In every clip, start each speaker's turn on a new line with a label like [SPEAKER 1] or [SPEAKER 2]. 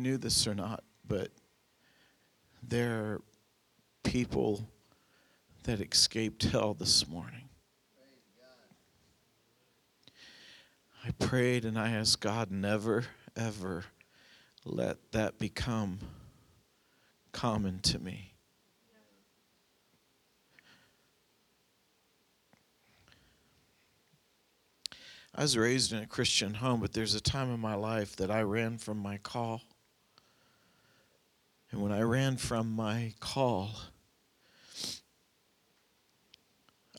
[SPEAKER 1] knew this or not, but there are people that escaped hell this morning. I prayed and I asked God never, ever let that become common to me. I was raised in a Christian home, but there's a time in my life that I ran from my call. And when I ran from my call,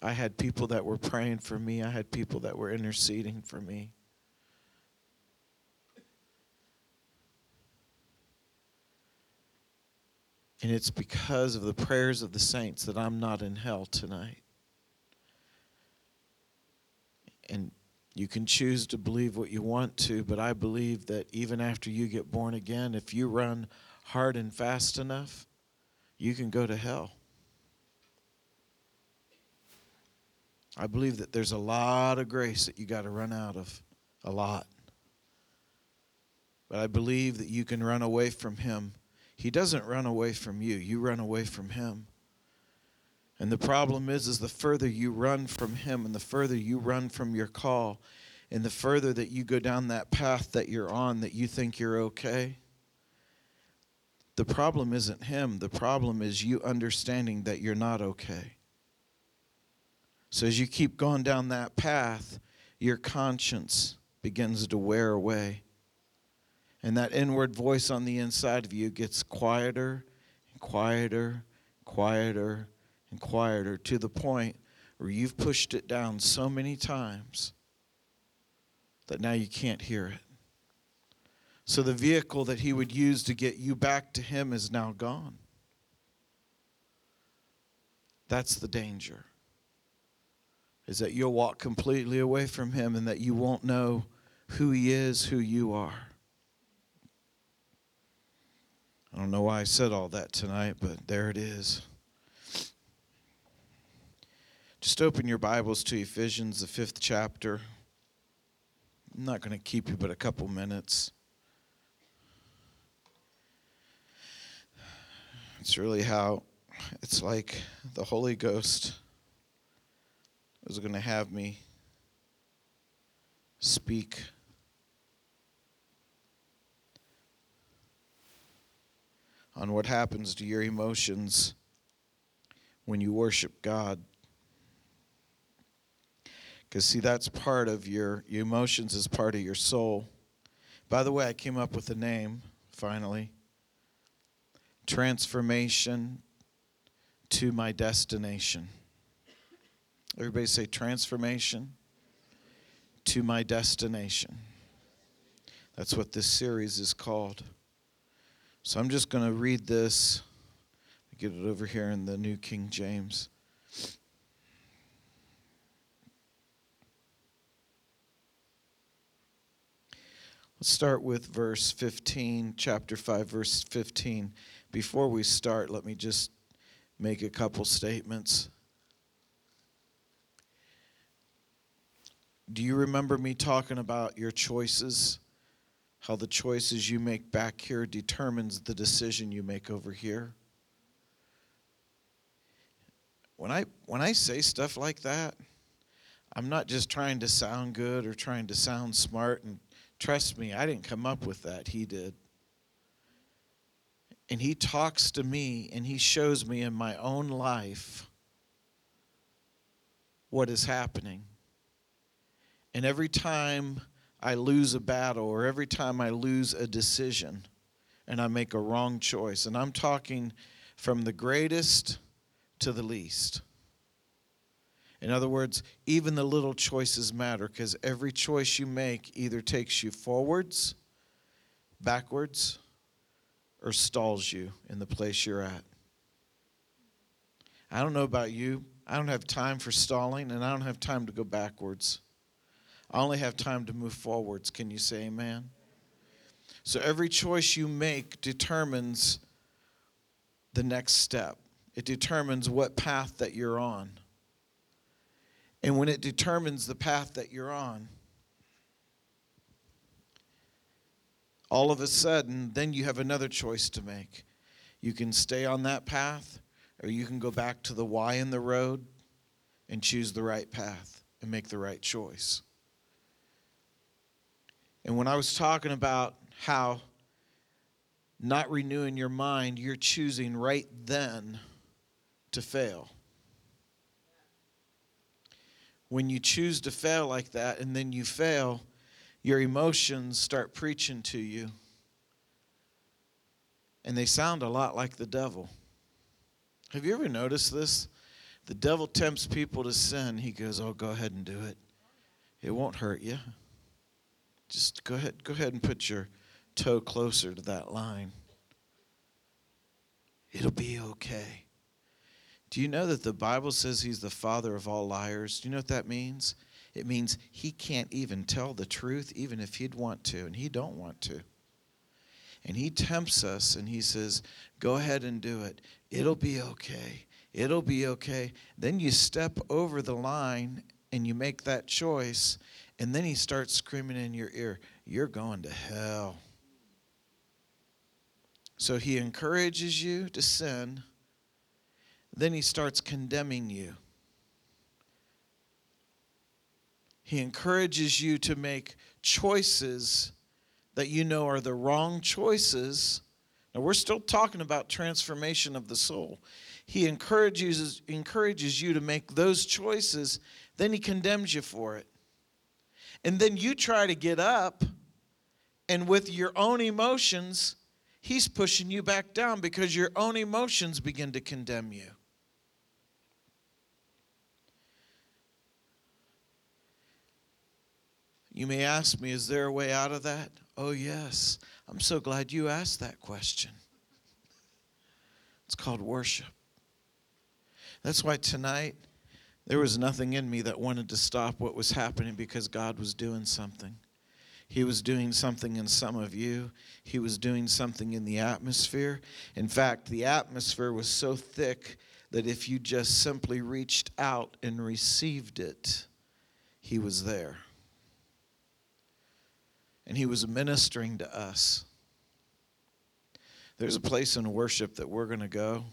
[SPEAKER 1] I had people that were praying for me, I had people that were interceding for me. And it's because of the prayers of the saints that I'm not in hell tonight. And you can choose to believe what you want to, but I believe that even after you get born again, if you run hard and fast enough, you can go to hell. I believe that there's a lot of grace that you got to run out of, a lot. But I believe that you can run away from Him. He doesn't run away from you, you run away from Him. And the problem is is the further you run from him and the further you run from your call and the further that you go down that path that you're on that you think you're okay. The problem isn't him, the problem is you understanding that you're not okay. So as you keep going down that path, your conscience begins to wear away. And that inward voice on the inside of you gets quieter and quieter, quieter, and quieter to the point where you've pushed it down so many times that now you can't hear it. So the vehicle that he would use to get you back to him is now gone. That's the danger. Is that you'll walk completely away from him and that you won't know who he is, who you are. I don't know why I said all that tonight, but there it is. Just open your Bibles to Ephesians, the fifth chapter. I'm not going to keep you but a couple minutes. It's really how it's like the Holy Ghost is going to have me speak. On what happens to your emotions when you worship God. Because, see, that's part of your, your emotions, is part of your soul. By the way, I came up with a name, finally Transformation to My Destination. Everybody say, Transformation to My Destination. That's what this series is called. So I'm just going to read this. Get it over here in the New King James. Let's start with verse 15, chapter 5, verse 15. Before we start, let me just make a couple statements. Do you remember me talking about your choices? How the choices you make back here determines the decision you make over here? When I when I say stuff like that, I'm not just trying to sound good or trying to sound smart and Trust me, I didn't come up with that. He did. And he talks to me and he shows me in my own life what is happening. And every time I lose a battle or every time I lose a decision and I make a wrong choice, and I'm talking from the greatest to the least in other words, even the little choices matter because every choice you make either takes you forwards, backwards, or stalls you in the place you're at. I don't know about you. I don't have time for stalling and I don't have time to go backwards. I only have time to move forwards. Can you say amen? So every choice you make determines the next step, it determines what path that you're on. And when it determines the path that you're on, all of a sudden, then you have another choice to make. You can stay on that path, or you can go back to the Y in the road and choose the right path and make the right choice. And when I was talking about how not renewing your mind, you're choosing right then to fail. When you choose to fail like that and then you fail, your emotions start preaching to you. And they sound a lot like the devil. Have you ever noticed this? The devil tempts people to sin. He goes, "Oh, go ahead and do it. It won't hurt you. Just go ahead, go ahead and put your toe closer to that line. It'll be okay." Do you know that the Bible says he's the father of all liars? Do you know what that means? It means he can't even tell the truth even if he'd want to, and he don't want to. And he tempts us and he says, "Go ahead and do it. It'll be okay. It'll be okay." Then you step over the line and you make that choice, and then he starts screaming in your ear, "You're going to hell." So he encourages you to sin then he starts condemning you. He encourages you to make choices that you know are the wrong choices. Now, we're still talking about transformation of the soul. He encourages, encourages you to make those choices, then he condemns you for it. And then you try to get up, and with your own emotions, he's pushing you back down because your own emotions begin to condemn you. You may ask me, is there a way out of that? Oh, yes. I'm so glad you asked that question. It's called worship. That's why tonight there was nothing in me that wanted to stop what was happening because God was doing something. He was doing something in some of you. He was doing something in the atmosphere. In fact, the atmosphere was so thick that if you just simply reached out and received it, He was there and he was ministering to us. There's a place in worship that we're going to go.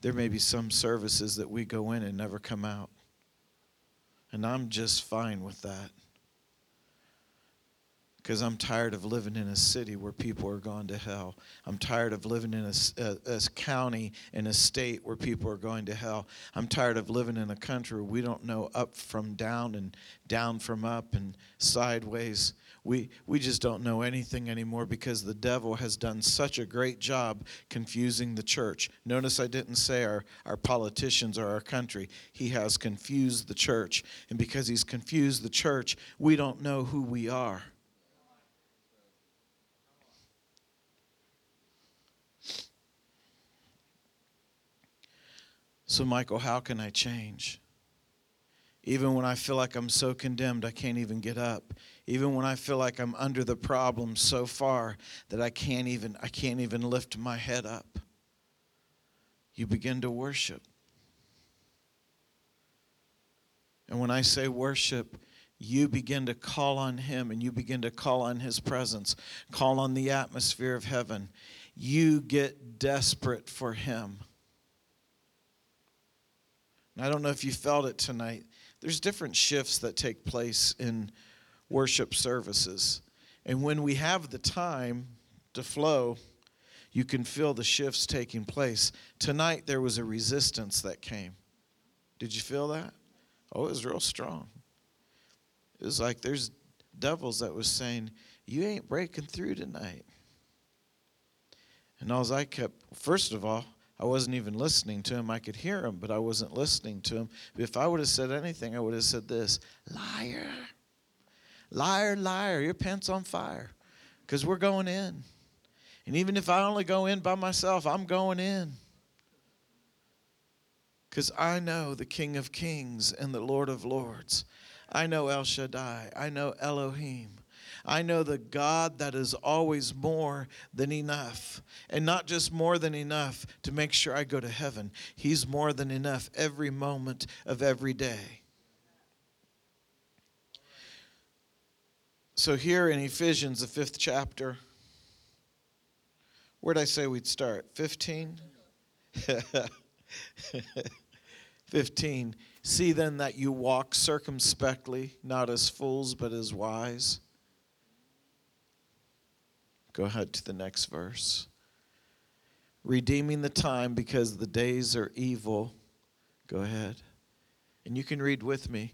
[SPEAKER 1] There may be some services that we go in and never come out. And I'm just fine with that because I'm tired of living in a city where people are going to hell. I'm tired of living in a, a, a, county, in a state where people are going to hell. I'm tired of living in a country where we don't know up from down and down from up and sideways. We, we just don't know anything anymore because the devil has done such a great job confusing the church. Notice I didn't say our, our politicians or our country. He has confused the church. And because he's confused the church, we don't know who we are. So, Michael, how can I change? Even when I feel like I'm so condemned, I can't even get up. Even when I feel like I'm under the problem so far that I can't even I can't even lift my head up. You begin to worship. And when I say worship, you begin to call on him and you begin to call on his presence, call on the atmosphere of heaven. You get desperate for him. And I don't know if you felt it tonight. There's different shifts that take place in worship services. And when we have the time to flow, you can feel the shifts taking place. Tonight, there was a resistance that came. Did you feel that? Oh, it was real strong. It was like there's devils that was saying, You ain't breaking through tonight. And all I kept, first of all, I wasn't even listening to him. I could hear him, but I wasn't listening to him. If I would have said anything, I would have said this Liar, liar, liar, your pants on fire because we're going in. And even if I only go in by myself, I'm going in. Because I know the King of Kings and the Lord of Lords. I know El Shaddai. I know Elohim. I know the God that is always more than enough. And not just more than enough to make sure I go to heaven, He's more than enough every moment of every day. So, here in Ephesians, the fifth chapter, where'd I say we'd start? 15? 15. See then that you walk circumspectly, not as fools, but as wise. Go ahead to the next verse. Redeeming the time because the days are evil. Go ahead. And you can read with me.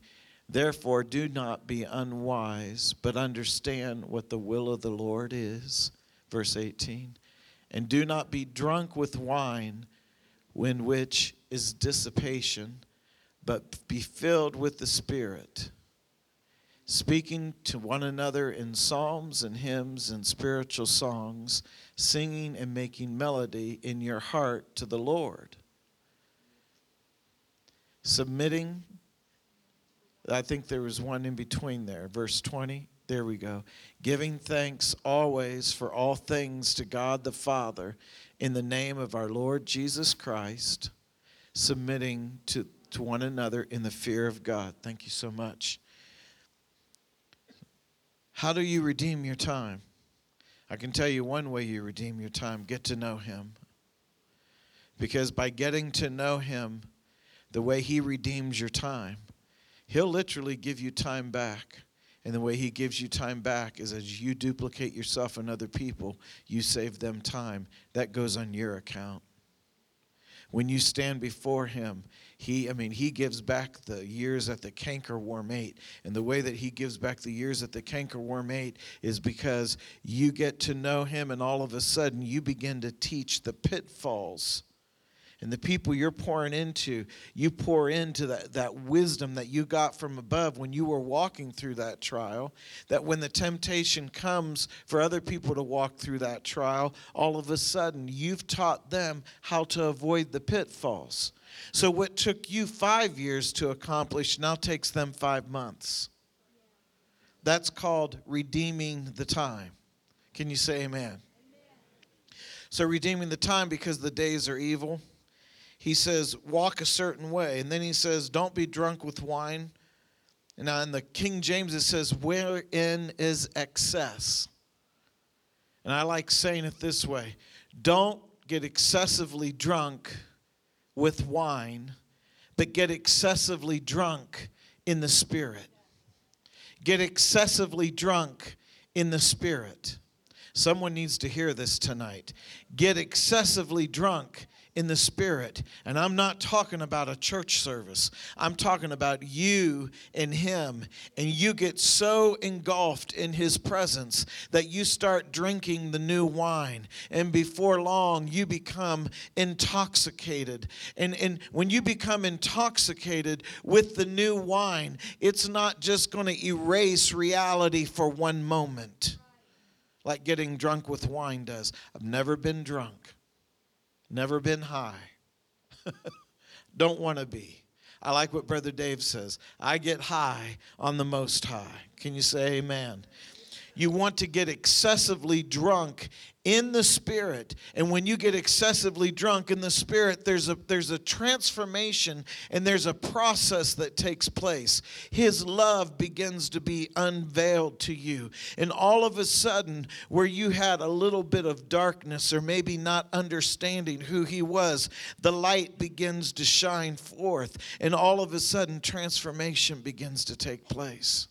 [SPEAKER 1] Therefore, do not be unwise, but understand what the will of the Lord is. Verse 18. And do not be drunk with wine, when which is dissipation, but be filled with the Spirit, speaking to one another in psalms and hymns and spiritual songs, singing and making melody in your heart to the Lord. Submitting I think there was one in between there. Verse 20. There we go. Giving thanks always for all things to God the Father in the name of our Lord Jesus Christ, submitting to, to one another in the fear of God. Thank you so much. How do you redeem your time? I can tell you one way you redeem your time get to know Him. Because by getting to know Him, the way He redeems your time, He'll literally give you time back. And the way he gives you time back is as you duplicate yourself and other people, you save them time. That goes on your account. When you stand before him, he, I mean, he gives back the years that the cankerworm ate. And the way that he gives back the years that the cankerworm ate is because you get to know him, and all of a sudden you begin to teach the pitfalls and the people you're pouring into, you pour into that, that wisdom that you got from above when you were walking through that trial. That when the temptation comes for other people to walk through that trial, all of a sudden you've taught them how to avoid the pitfalls. So what took you five years to accomplish now takes them five months. That's called redeeming the time. Can you say amen? amen? So, redeeming the time because the days are evil he says, walk a certain way. And then he says, don't be drunk with wine. And now in the King James, it says, wherein is excess. And I like saying it this way don't get excessively drunk with wine, but get excessively drunk in the Spirit. Get excessively drunk in the Spirit. Someone needs to hear this tonight. Get excessively drunk in the Spirit. And I'm not talking about a church service, I'm talking about you and Him. And you get so engulfed in His presence that you start drinking the new wine. And before long, you become intoxicated. And, and when you become intoxicated with the new wine, it's not just going to erase reality for one moment like getting drunk with wine does. I've never been drunk. Never been high. Don't want to be. I like what Brother Dave says. I get high on the Most High. Can you say amen? You want to get excessively drunk in the spirit. And when you get excessively drunk in the spirit there's a there's a transformation and there's a process that takes place. His love begins to be unveiled to you. And all of a sudden where you had a little bit of darkness or maybe not understanding who he was the light begins to shine forth. And all of a sudden transformation begins to take place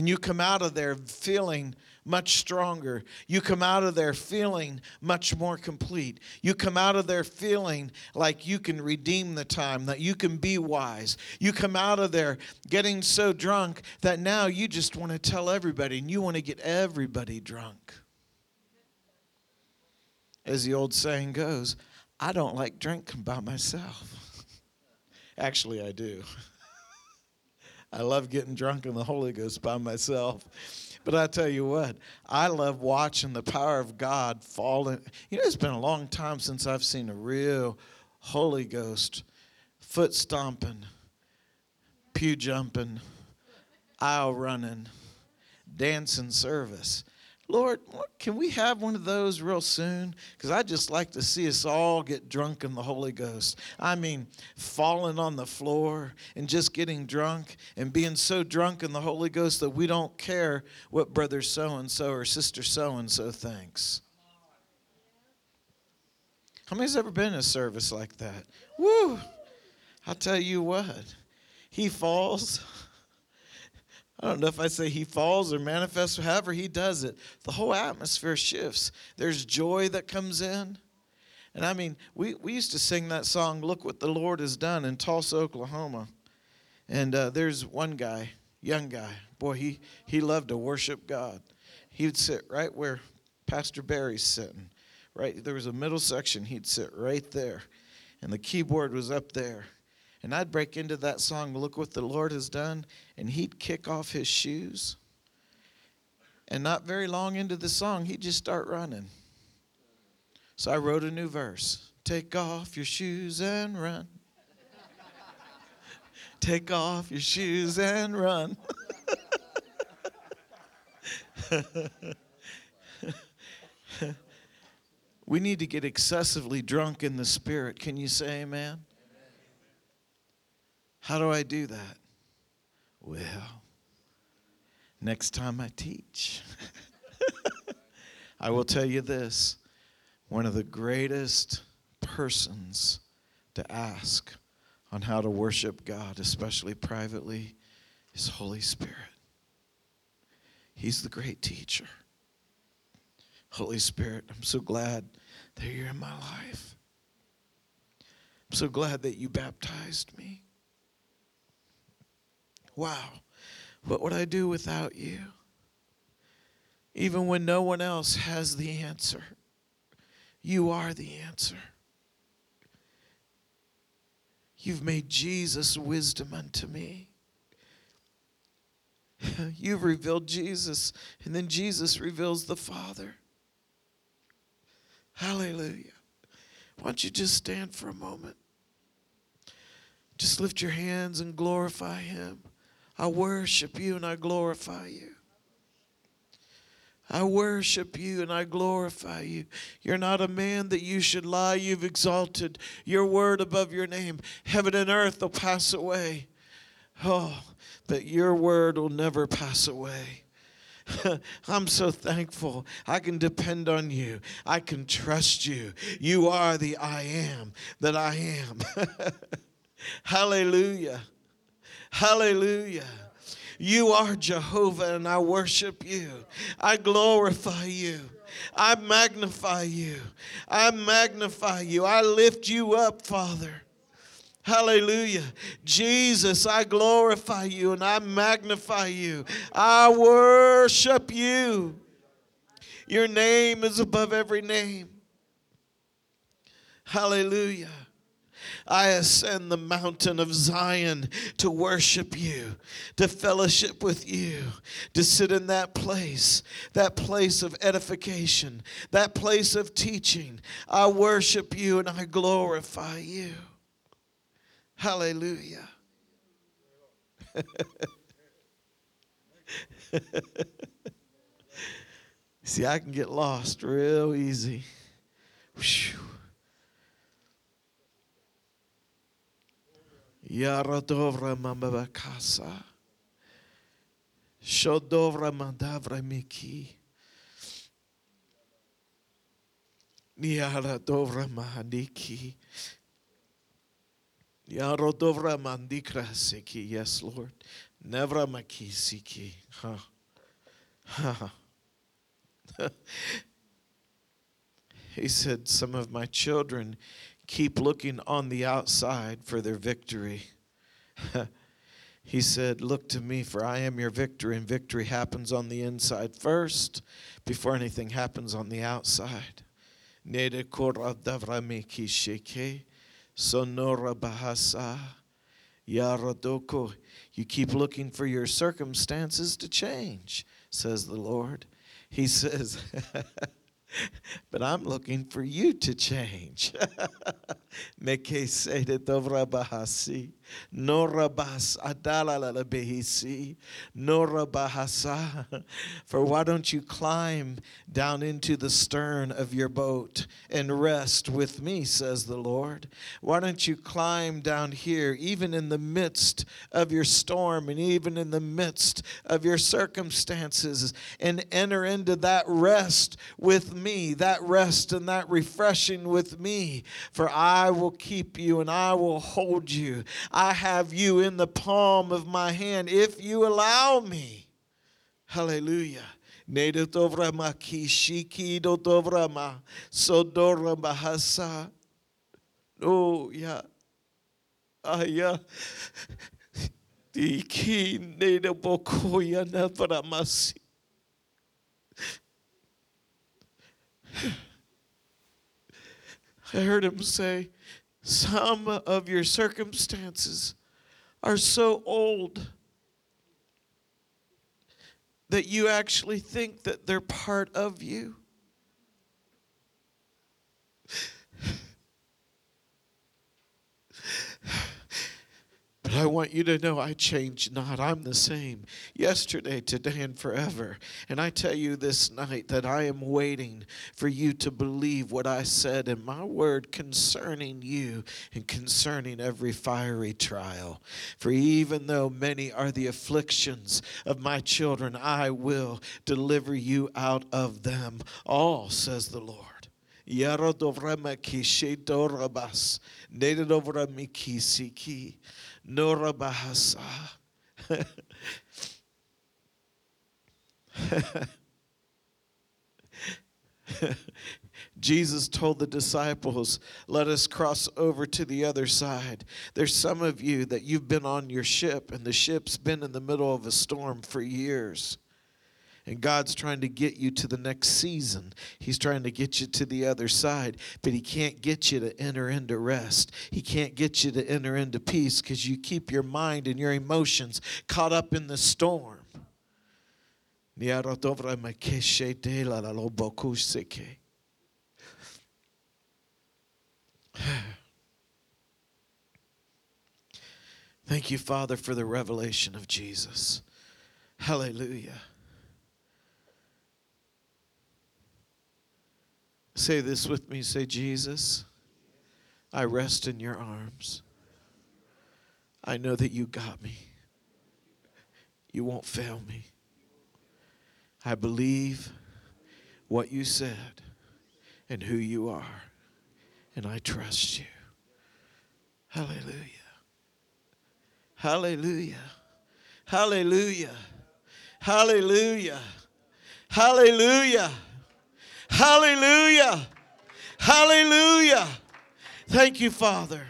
[SPEAKER 1] and you come out of there feeling much stronger. You come out of there feeling much more complete. You come out of there feeling like you can redeem the time, that you can be wise. You come out of there getting so drunk that now you just want to tell everybody and you want to get everybody drunk. As the old saying goes, I don't like drinking by myself. Actually, I do. I love getting drunk in the Holy Ghost by myself. But I tell you what, I love watching the power of God fall in. You know, it's been a long time since I've seen a real Holy Ghost foot stomping, pew jumping, aisle running, dancing service Lord, can we have one of those real soon? Because I'd just like to see us all get drunk in the Holy Ghost. I mean, falling on the floor and just getting drunk and being so drunk in the Holy Ghost that we don't care what brother so and so or sister so and so thinks. How many's ever been in a service like that? Woo! I'll tell you what, he falls. I don't know if I say he falls or manifests, however he does it. The whole atmosphere shifts. There's joy that comes in. And I mean, we, we used to sing that song, Look What the Lord Has Done, in Tulsa, Oklahoma. And uh, there's one guy, young guy. Boy, he, he loved to worship God. He would sit right where Pastor Barry's sitting. Right, there was a middle section. He'd sit right there, and the keyboard was up there. And I'd break into that song, Look What the Lord Has Done, and he'd kick off his shoes. And not very long into the song, he'd just start running. So I wrote a new verse Take off your shoes and run. Take off your shoes and run. we need to get excessively drunk in the spirit. Can you say amen? How do I do that? Well, next time I teach, I will tell you this one of the greatest persons to ask on how to worship God, especially privately, is Holy Spirit. He's the great teacher. Holy Spirit, I'm so glad that you're in my life. I'm so glad that you baptized me. Wow, what would I do without you? Even when no one else has the answer, you are the answer. You've made Jesus wisdom unto me. You've revealed Jesus, and then Jesus reveals the Father. Hallelujah. Why don't you just stand for a moment? Just lift your hands and glorify Him. I worship you and I glorify you. I worship you and I glorify you. You're not a man that you should lie. You've exalted your word above your name. Heaven and earth will pass away. Oh, but your word will never pass away. I'm so thankful. I can depend on you. I can trust you. You are the I am that I am. Hallelujah. Hallelujah. You are Jehovah, and I worship you. I glorify you. I magnify you. I magnify you. I lift you up, Father. Hallelujah. Jesus, I glorify you and I magnify you. I worship you. Your name is above every name. Hallelujah. I ascend the mountain of Zion to worship you, to fellowship with you, to sit in that place, that place of edification, that place of teaching. I worship you and I glorify you. Hallelujah. See, I can get lost real easy. Whew. Yaradovra mamabakasa. Shodovra mandavra miki. Yaradovra mahaniki. Yarodovra mandikra siki. Yes, Lord. Nevra makisiki. Ha. Ha. he said, Some of my children keep looking on the outside for their victory. he said, Look to me, for I am your victory, and victory happens on the inside first before anything happens on the outside. Sonora Bahasa Yaradoko. You keep looking for your circumstances to change, says the Lord. He says, but I'm looking for you to change. Mekese de dobra bahasi. Nora bas adala la behisi. Nora bahasa. For why don't you climb down into the stern of your boat and rest with me, says the Lord? Why don't you climb down here, even in the midst of your storm and even in the midst of your circumstances, and enter into that rest with me, that rest and that refreshing with me? For I will keep you and I will hold you. I have you in the palm of my hand if you allow me. Hallelujah. Nedotovrama kishiki dotovrama sodora bahasa. Oh, yeah. Ah, yeah. Iki nedobokoya navramasi. I heard him say, Some of your circumstances are so old that you actually think that they're part of you. But I want you to know I change not. I'm the same yesterday, today, and forever. And I tell you this night that I am waiting for you to believe what I said in my word concerning you and concerning every fiery trial. For even though many are the afflictions of my children, I will deliver you out of them all, says the Lord. Yarodovrama kishetorabas, nedodovramiki siki. Nora Bahasa. Jesus told the disciples, Let us cross over to the other side. There's some of you that you've been on your ship, and the ship's been in the middle of a storm for years. And God's trying to get you to the next season. He's trying to get you to the other side, but He can't get you to enter into rest. He can't get you to enter into peace because you keep your mind and your emotions caught up in the storm. Thank you, Father, for the revelation of Jesus. Hallelujah. Say this with me. Say, Jesus, I rest in your arms. I know that you got me. You won't fail me. I believe what you said and who you are, and I trust you. Hallelujah. Hallelujah. Hallelujah. Hallelujah. Hallelujah. Hallelujah. Hallelujah. Thank you, Father.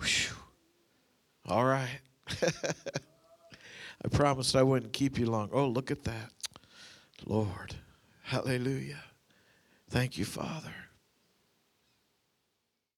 [SPEAKER 1] Whew. All right. I promised I wouldn't keep you long. Oh, look at that. Lord. Hallelujah. Thank you, Father.